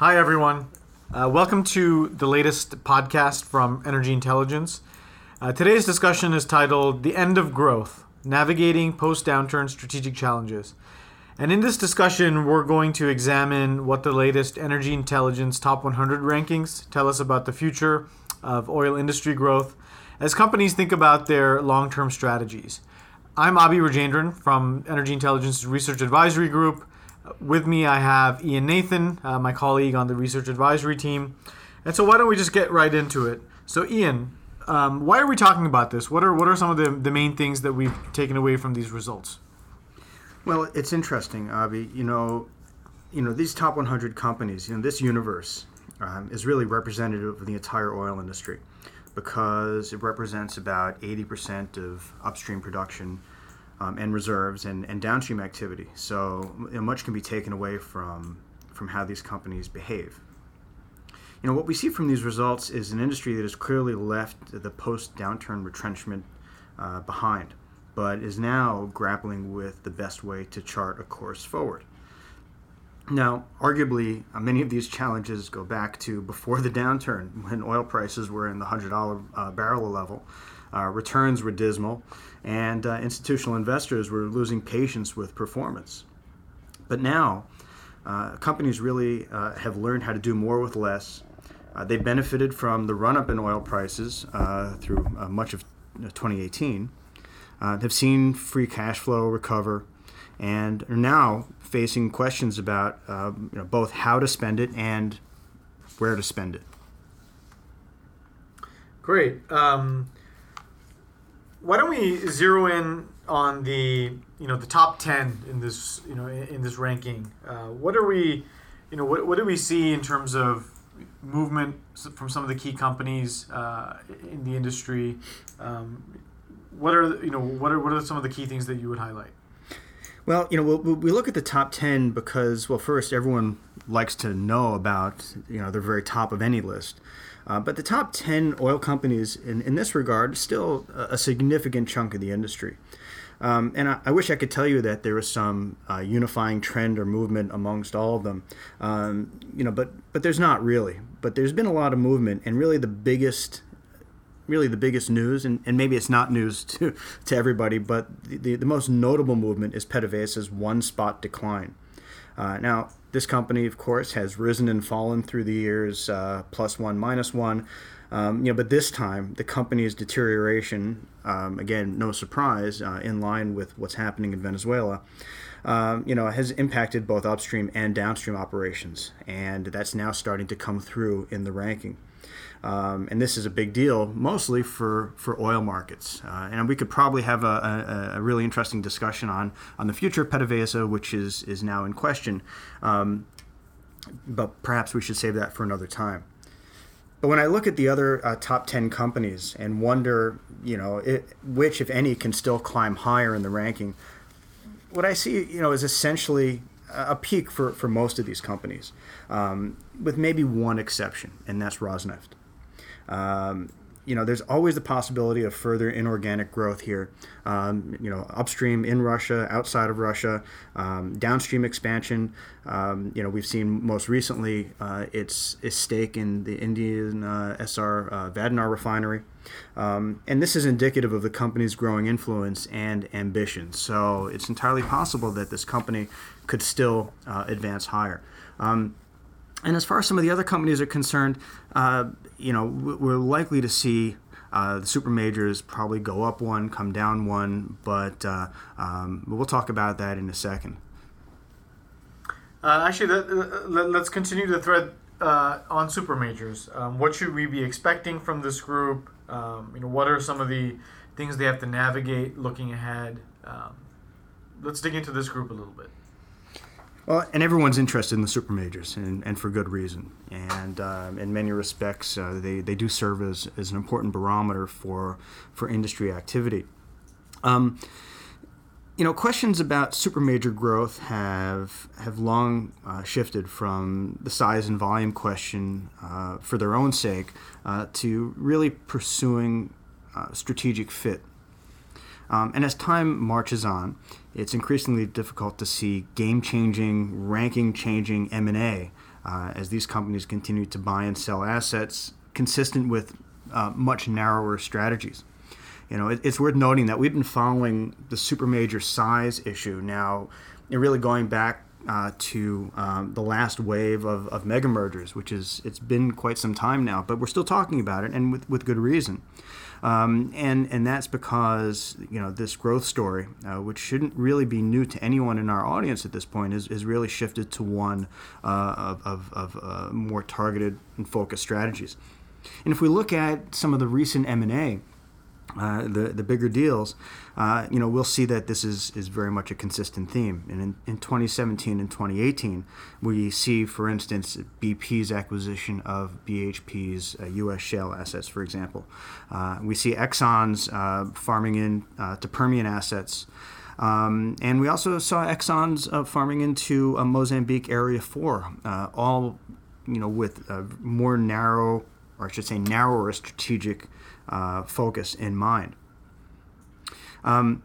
Hi, everyone. Uh, welcome to the latest podcast from Energy Intelligence. Uh, today's discussion is titled The End of Growth Navigating Post Downturn Strategic Challenges. And in this discussion, we're going to examine what the latest Energy Intelligence Top 100 rankings tell us about the future of oil industry growth as companies think about their long term strategies. I'm Abhi Rajendran from Energy Intelligence Research Advisory Group. With me, I have Ian Nathan, uh, my colleague on the research advisory team. And so, why don't we just get right into it? So, Ian, um, why are we talking about this? What are what are some of the, the main things that we've taken away from these results? Well, it's interesting, Abhi. You know, you know these top 100 companies. You know, this universe um, is really representative of the entire oil industry because it represents about 80% of upstream production um, and reserves and, and downstream activity. So you know, much can be taken away from from how these companies behave. You know what we see from these results is an industry that has clearly left the post-downturn retrenchment uh, behind, but is now grappling with the best way to chart a course forward. Now, arguably, uh, many of these challenges go back to before the downturn when oil prices were in the $100 uh, barrel level. Uh, returns were dismal, and uh, institutional investors were losing patience with performance. But now, uh, companies really uh, have learned how to do more with less. they benefited from the run up in oil prices through much of 2018. have seen free cash flow recover and are now facing questions about uh, you know, both how to spend it and where to spend it. Great. Um, why don't we zero in on the you know the top ten in this you know in, this ranking? Uh, what are we, you know, what, what do we see in terms of movement from some of the key companies uh, in the industry? Um, what are you know what are what are some of the key things that you would highlight? Well, you know, we, we look at the top 10 because, well, first, everyone likes to know about, you know, the very top of any list. Uh, but the top 10 oil companies in, in this regard still a, significant chunk of the industry. Um, and I, I, wish I could tell you that there was some uh, unifying trend or movement amongst all of them, um, you know, but but there's not really. But there's been a lot of movement, and really the biggest really the biggest news, and, and maybe it's not news to, to everybody, but the, the, the most notable movement is PDVSA's one spot decline. Uh, now, this company, of course, has risen and fallen through the years, uh, plus one, minus one. Um, you know, but this time the company's deterioration, um, again, no surprise, uh, in line with what's happening in Venezuela, um, you know, has impacted both upstream and downstream operations, and that's now starting to come through in the ranking. Um, and this is a big deal, mostly for, for oil markets. Uh, and we could probably have a, a, a, really interesting discussion on, on the future of PDVSA, which is, is now in question. Um, but perhaps we should save that for another time. But when I look at the other uh, top 10 companies and wonder, you know, it, which, if any, can still climb higher in the ranking, what I see, you know, is essentially a peak for, for most of these companies, um, with maybe one exception, and that's Rosneft. Um, you know, there's always the possibility of further inorganic growth here. Um, you know, upstream in Russia, outside of Russia, um, downstream expansion. Um, you know, we've seen most recently uh, its, its stake in the Indian uh, Essar uh, Vadinar refinery. Um, and this is indicative of the company's growing influence and ambition. So it's entirely possible that this company could still uh, advance higher. Um, and as far as some of the other companies are concerned, uh, you know, we're likely to see uh, the super majors probably go up one, come down one, but uh, um, we'll talk about that in a second. Uh, actually, let, us continue the thread uh, on super majors. Um, what should we be expecting from this group? Um, you know, what are some of the things they have to navigate looking ahead? Um, let's dig into this group a little bit. Well, and everyone's interested in the super majors, and, and for good reason. And um, in many respects, uh, they, they do serve as, as an important barometer for, for industry activity. Um, you know, questions about super major growth have have long uh, shifted from the size and volume question uh, for their own sake uh, to really pursuing uh, strategic fit um, and as time marches on, it's increasingly difficult to see game-changing, ranking-changing M&A uh, as these companies continue to buy and sell assets consistent with uh, much narrower strategies. You know, it, it's worth noting that we've been following the super major size issue now, and really going back uh, to um, the last wave of, of mega mergers, which is it's been quite some time now, but we're still talking about it, and with, with good reason. Um, and and that's because you know this growth story, uh, which shouldn't really be new to anyone in our audience at this point, is, is really shifted to one uh, of, of, of uh, more targeted and focused strategies. And if we look at some of the recent M and A uh, the the bigger deals, uh, you know, we'll see that this is is very much a consistent theme. And in, in 2017 and 2018, we see, for instance, BP's acquisition of BHP's uh, U.S. shale assets, for example. Uh, we see Exxon's uh, farming in to Permian assets. Um, and we also saw Exxon's farming into Mozambique Area 4, all you know, with more narrow, or I should say, narrower strategic uh, focus in mind. Um,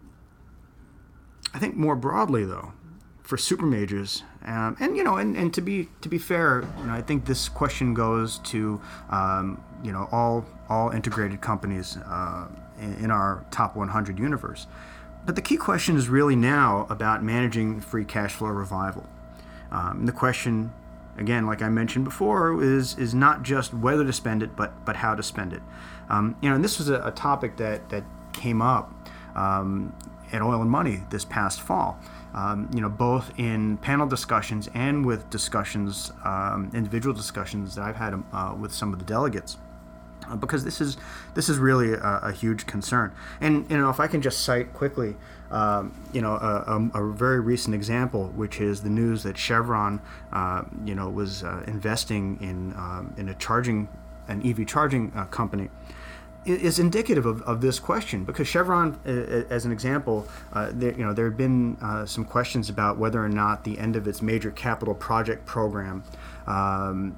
I think more broadly, though, for super majors, um, and you know, and, and to be to be fair, you know, I think this question goes to um, you know all all integrated companies uh, in, our top 100 universe. But the key question is really now about managing free cash flow revival. Um, the question again, like I mentioned before, is is not just whether to spend it, but but how to spend it. Um, you know, and this was a, a, topic that that came up um, at Oil and Money this past fall. Um, you know, both in panel discussions and with discussions, um, individual discussions that I've had uh, with some of the delegates. Uh, because this is this is really a, a, huge concern, and you know if I can just cite quickly, um, you know a, a, a, very recent example, which is the news that Chevron, uh, you know, was uh, investing in um, in a charging an EV charging uh, company is indicative of, of this question. Because Chevron, as an example, uh, there, you know there have been uh, some questions about whether or not the end of its major capital project program, um,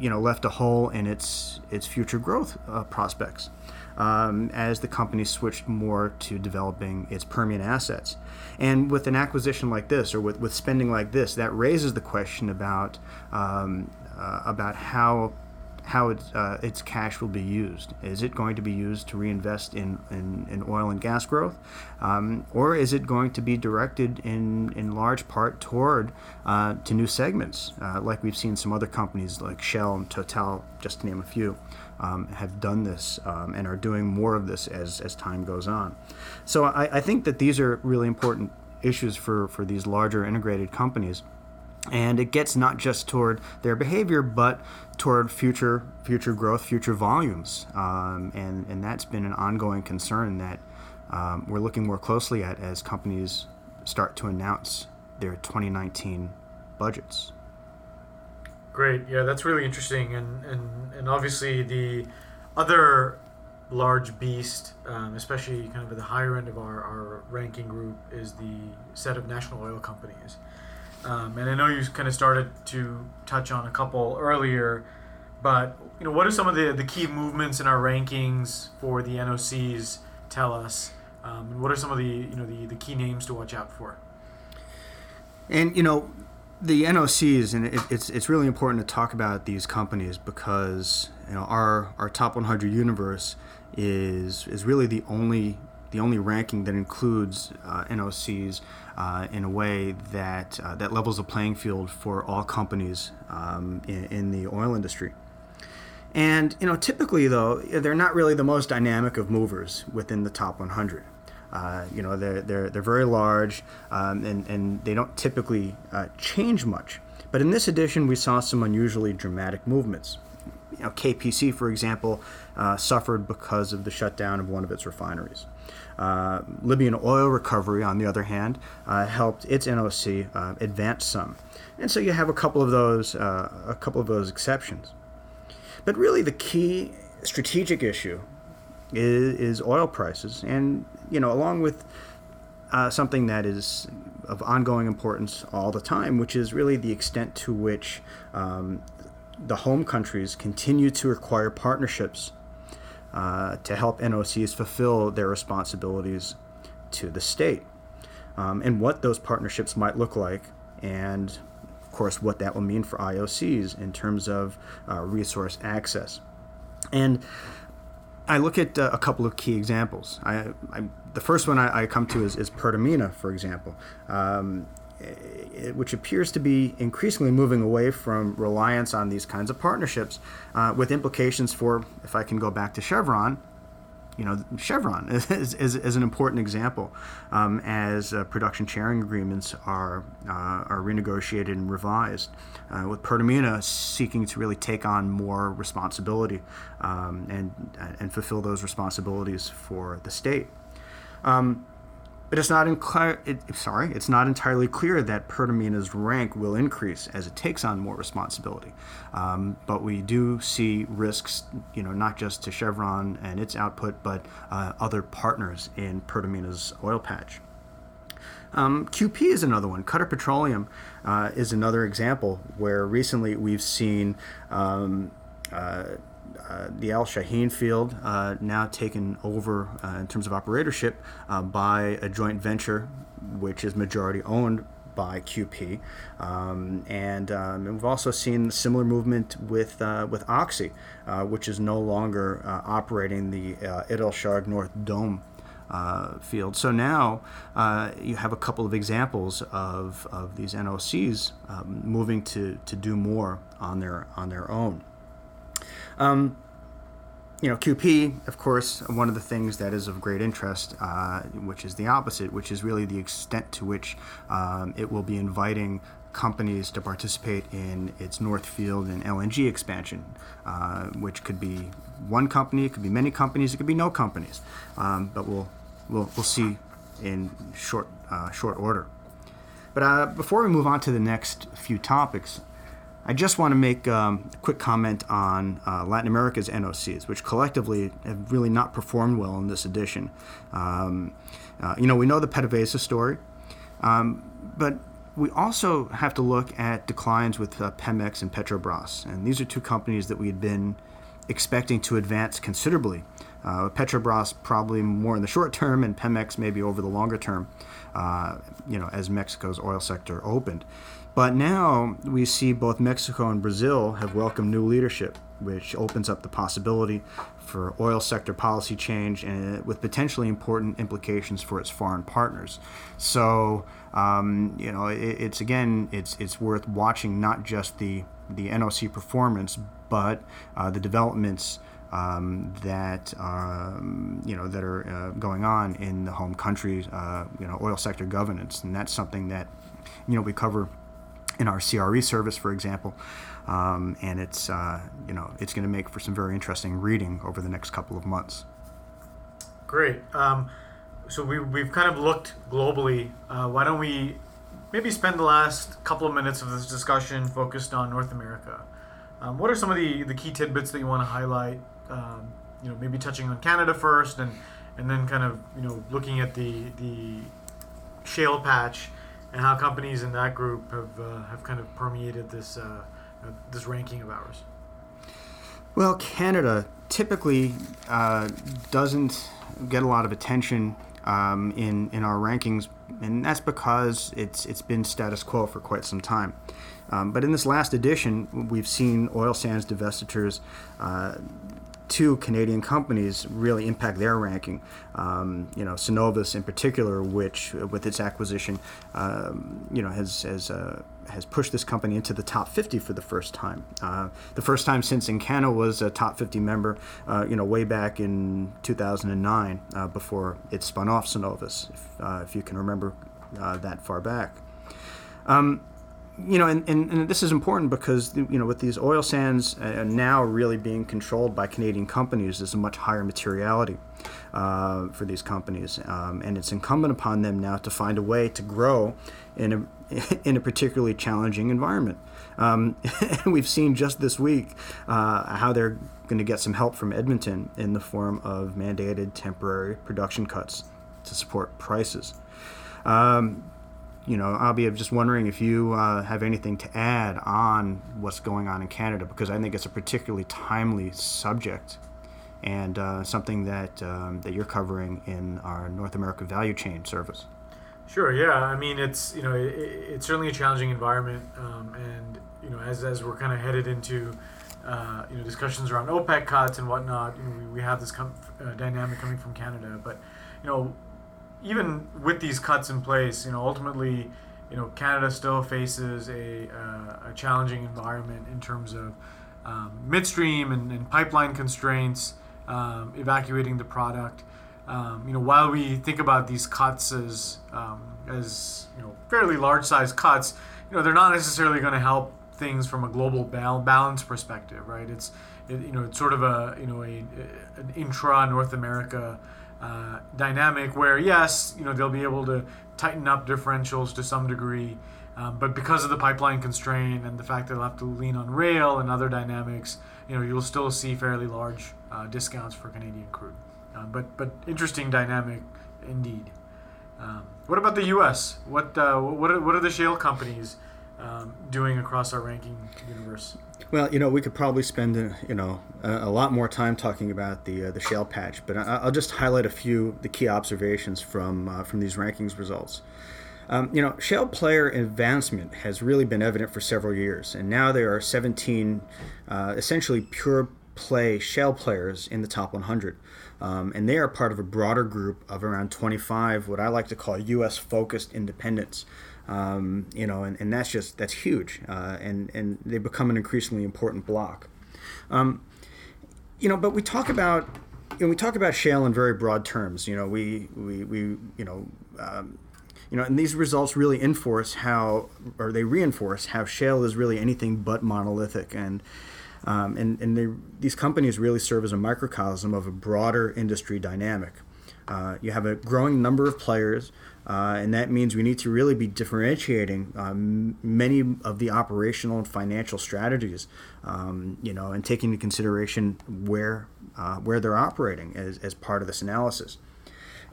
you know, left a hole in its its future growth uh, prospects. Um, as the company switched more to developing its Permian assets. And with an acquisition like this, or with, with spending like this, that raises the question about um, uh, about how how its, uh, its cash will be used. Is it going to be used to reinvest in, in, in oil and gas growth? Um, or is it going to be directed in, in large part toward uh, to new segments, uh, like we've seen some other companies like Shell and Total, just to name a few, um, have done this um, and are doing more of this as, as time goes on. So I, I think that these are really important issues for, for these larger integrated companies and it gets not just toward their behavior but toward future future growth future volumes. Um, and and that's been an ongoing concern that um, we're looking more closely at as companies start to announce their 2019 budgets. Great. Yeah that's really interesting. And and, and obviously the other large beast, um, especially kind of at the higher end of our, our ranking group, is the set of national oil companies. Um, and I know you kind of started to touch on a couple earlier, but you know, what are some of the, the key movements in our rankings for the NOCs? Tell us, um, and what are some of the you know the, the key names to watch out for? And you know, the NOCs, and it, it's it's really important to talk about these companies because you know our our top 100 universe is is really the only the only ranking that includes uh, NOCs uh, in a way that uh, that levels the playing field for all companies um, in, in, the oil industry. And you know, typically though, they're not really the most dynamic of movers within the top 100. Uh, you know, they're they're they're very large, um, and and they don't typically uh, change much. But in this edition, we saw some unusually dramatic movements. You know, KPC, for example, uh, suffered because of the shutdown of one of its refineries. Uh, Libyan oil recovery, on the other hand, uh, helped its NOC uh, advance some, and so you have a couple of those, uh, a couple of those exceptions. But really, the key strategic issue is, is oil prices, and you know, along with uh, something that is of ongoing importance all the time, which is really the extent to which um, the home countries continue to require partnerships uh, to help NOCs fulfill their responsibilities to the state, um, and what those partnerships might look like, and of course, what that will mean for IOCs in terms of uh, resource access. And I look at uh, a couple of key examples. I, I, the first one I, I, come to is, is Pertamina, for example, um, which appears to be increasingly moving away from reliance on these kinds of partnerships, uh, with implications for, if I can go back to Chevron, you know, Chevron is, is, is an important example um, as uh, production sharing agreements are, uh, are renegotiated and revised, uh, with Pertamina seeking to really take on more responsibility um, and, and fulfill those responsibilities for the state. Um, but it's not it, sorry, it's not entirely clear that Pertamina's rank will increase as it takes on more responsibility. Um, but we do see risks, you know, not just to Chevron and its output, but uh, other partners in Pertamina's oil patch. Um, QP is another one. Qatar Petroleum uh, is another example where recently we've seen um, uh, uh, the Al Shaheen field uh, now taken over uh, in terms of operatorship uh, by a joint venture, which is majority owned by QP, um, and, um, and, we've also seen similar movement with uh, with Oxy, which is no longer operating the uh, Idd El Shargi North Dome field. So now you have a couple of examples of, of these NOCs um, moving to, to do more on their on their own. Um, you know, QP, of course, one of the things that is of great interest, uh, which is the opposite, which is really the extent to which um, it will be inviting companies to participate in its North Field and LNG expansion, uh, which could be one company, it could be many companies, it could be no companies, um, but we'll, we'll we'll see in short uh, short order. But uh, before we move on to the next few topics, I just want to make um, a quick comment on uh, Latin America's NOCs, which collectively have really not performed well in this edition. Um, uh, you know, we know the PDVSA story, um, but we also have to look at declines with uh, Pemex and Petrobras. And these are two companies that we had been expecting to advance considerably. Uh, Petrobras probably more in the short term, and Pemex maybe over the longer term, uh, you know, as Mexico's oil sector opened. But now we see both Mexico and Brazil have welcomed new leadership, which opens up the possibility for oil sector policy change and with potentially important implications for its foreign partners. So, um, you know, it, it's again, it's it's worth watching not just the the NOC performance, but uh, the developments. Um, that um, you know that are uh, going on in the home country, uh, you know, oil sector governance, and that's something that you know we cover in our CRE service, for example. Um, and it's uh, you know it's going to make for some very interesting reading over the next couple of months. Great. Um, so we, we've kind of looked globally. Uh, why don't we maybe spend the last couple of minutes of this discussion focused on North America? Um, what are some of the, the key tidbits that you want to highlight? Um, you know, maybe touching on Canada first, and and then kind of you know looking at the the shale patch and how companies in that group have uh, have kind of permeated this uh, uh, this ranking of ours. Well, Canada typically uh, doesn't get a lot of attention um, in in our rankings, and that's because it's it's been status quo for quite some time. Um, but in this last edition, we've seen oil sands divestitures uh, two Canadian companies really impact their ranking. Um, you know, Cenovus in particular, which with its acquisition, um, you know, has has uh, has pushed this company into the top 50 for the first time. Uh, the first time since Encana was a top 50 member, uh, you know, way back in 2009, uh, before it spun off Cenovus, if, if you can remember that far back. Um, you know, and, and, and, this is important because, you know, with these oil sands uh, now really being controlled by Canadian companies, there's a much higher materiality uh, for these companies. Um, and it's incumbent upon them now to find a way to grow in a, in a particularly challenging environment. Um, we've seen just this week uh, how they're going to get some help from Edmonton in the form of mandated temporary production cuts to support prices. Um, you know, Abhi just wondering if you uh, have anything to add on what's going on in Canada because I think it's a particularly timely subject and uh, something that um, that you're covering in our North America value chain service. Sure. Yeah. I mean, it's you know it, it's certainly a challenging environment, um, and you know as as we're kind of headed into uh, you know discussions around OPEC cuts and whatnot, you know, we, we have this com- uh, dynamic coming from Canada, but you know even with these cuts in place, you know ultimately you know Canada still faces a, uh, a challenging environment in terms of um, midstream and, and, pipeline constraints, um, evacuating the product. Um, you know, while we think about these cuts as um, as you know fairly large size cuts, you know they're not necessarily going to help things from a global bal- balance perspective, right? It's it, you know it's sort of a you know a, an intra North America uh, dynamic where yes, you know they'll be able to tighten up differentials to some degree, um, but because of the pipeline constraint and the fact that they'll have to lean on rail and other dynamics, you know you'll still see fairly large uh, discounts for Canadian crude. Uh, but but interesting dynamic indeed. Um, what about the U.S.? What uh, what are, what are the shale companies um, doing across our ranking universe? Well, you know, we could probably spend uh, you know a, a, lot more time talking about the uh, the shale patch, but I, will just highlight a few the key observations from uh, from these rankings results. Um, you know, shale player advancement has really been evident for several years, and now there are 17 uh, essentially pure play shale players in the top 100. Um, and they are part of a broader group of around 25, what I like to call U.S. focused independents. Um, you know, and, and that's just that's huge, uh, and and they become an increasingly important block. Um, you know, but we talk about you know, we talk about shale in very broad terms. You know, we we, we you know. Um, you know, and these results really enforce how, or they reinforce how shale is really anything but monolithic, and um, and and they, these companies really serve as a microcosm of a broader industry dynamic. Uh, you have a growing number of players, uh, and that means we need to really be differentiating um, many of the operational and financial strategies, um, you know, and taking into consideration where uh, where they're operating as, as part of this analysis.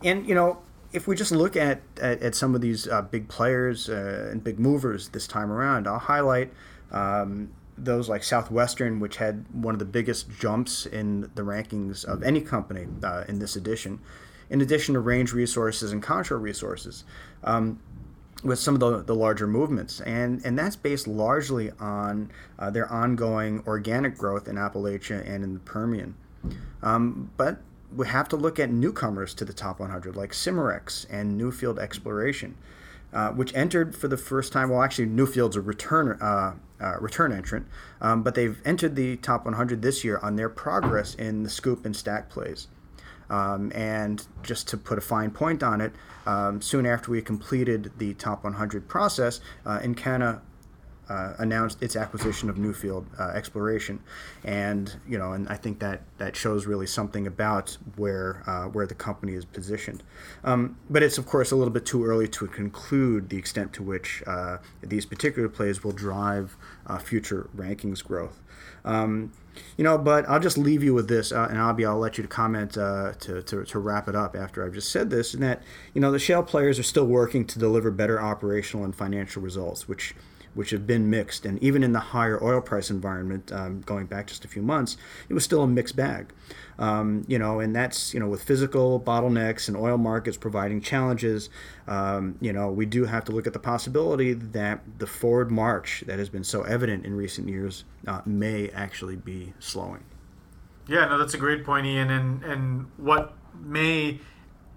And you know, if we just look at at, at some of these uh, big players uh, and big movers this time around, I'll highlight. Um, those like Southwestern, which had one of the biggest jumps in the rankings of any company uh, in this edition, in addition to Range Resources and Contra Resources, um, with some of the, the larger movements. And, and that's based largely on uh, their ongoing organic growth in Appalachia and in the Permian. Um, but we have to look at newcomers to the top 100, like Cimarex and Newfield Exploration. Uh, which entered for the first time. Well, actually, Newfield's a return uh, uh, return entrant, um, but they've entered the top 100 this year on their progress in the scoop and stack plays. Um, and just to put a fine point on it, um, soon after we completed the top 100 process, uh, Encana uh, announced its acquisition of Newfield uh, Exploration, and you know, and I think that that shows really something about where uh, where the company is positioned. Um, but it's of course a little bit too early to conclude the extent to which uh, these particular plays will drive uh, future rankings growth. Um, you know, but I'll just leave you with this, uh, and Abhi, I'll let you to comment uh, to, to, to, wrap it up after I've just said this, and that, you know, the shale players are still working to deliver better operational and financial results, which which have been mixed. And even in the higher oil price environment, um, going back just a few months, it was still a mixed bag. Um, you know, and that's you know with physical bottlenecks and oil markets providing challenges. Um, you know, we do have to look at the possibility that the forward march that has been so evident in recent years uh, may actually be slowing. Yeah, no, that's a great point, Ian. And and what may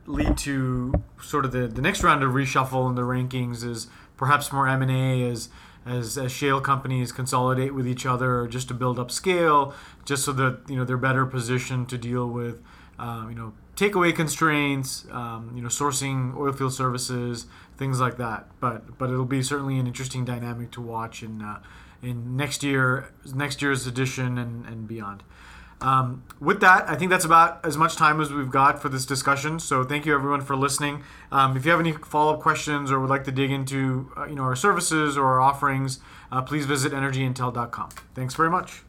lead to sort of the, the next round of reshuffle in the rankings is perhaps more M and A as as, as shale companies consolidate with each other just to build up scale, just so that you know they're better positioned to deal with um, you know takeaway constraints, um, you know sourcing oilfield services, things like that. But but it'll be certainly an interesting dynamic to watch in uh, in next year next year's edition and, and beyond. Um, with that, I think that's about as much time as we've got for this discussion. So thank you everyone for listening. Um, if you have any follow-up questions or would like to dig into uh, you know our services or our offerings, uh, please visit energyintel.com. Thanks very much.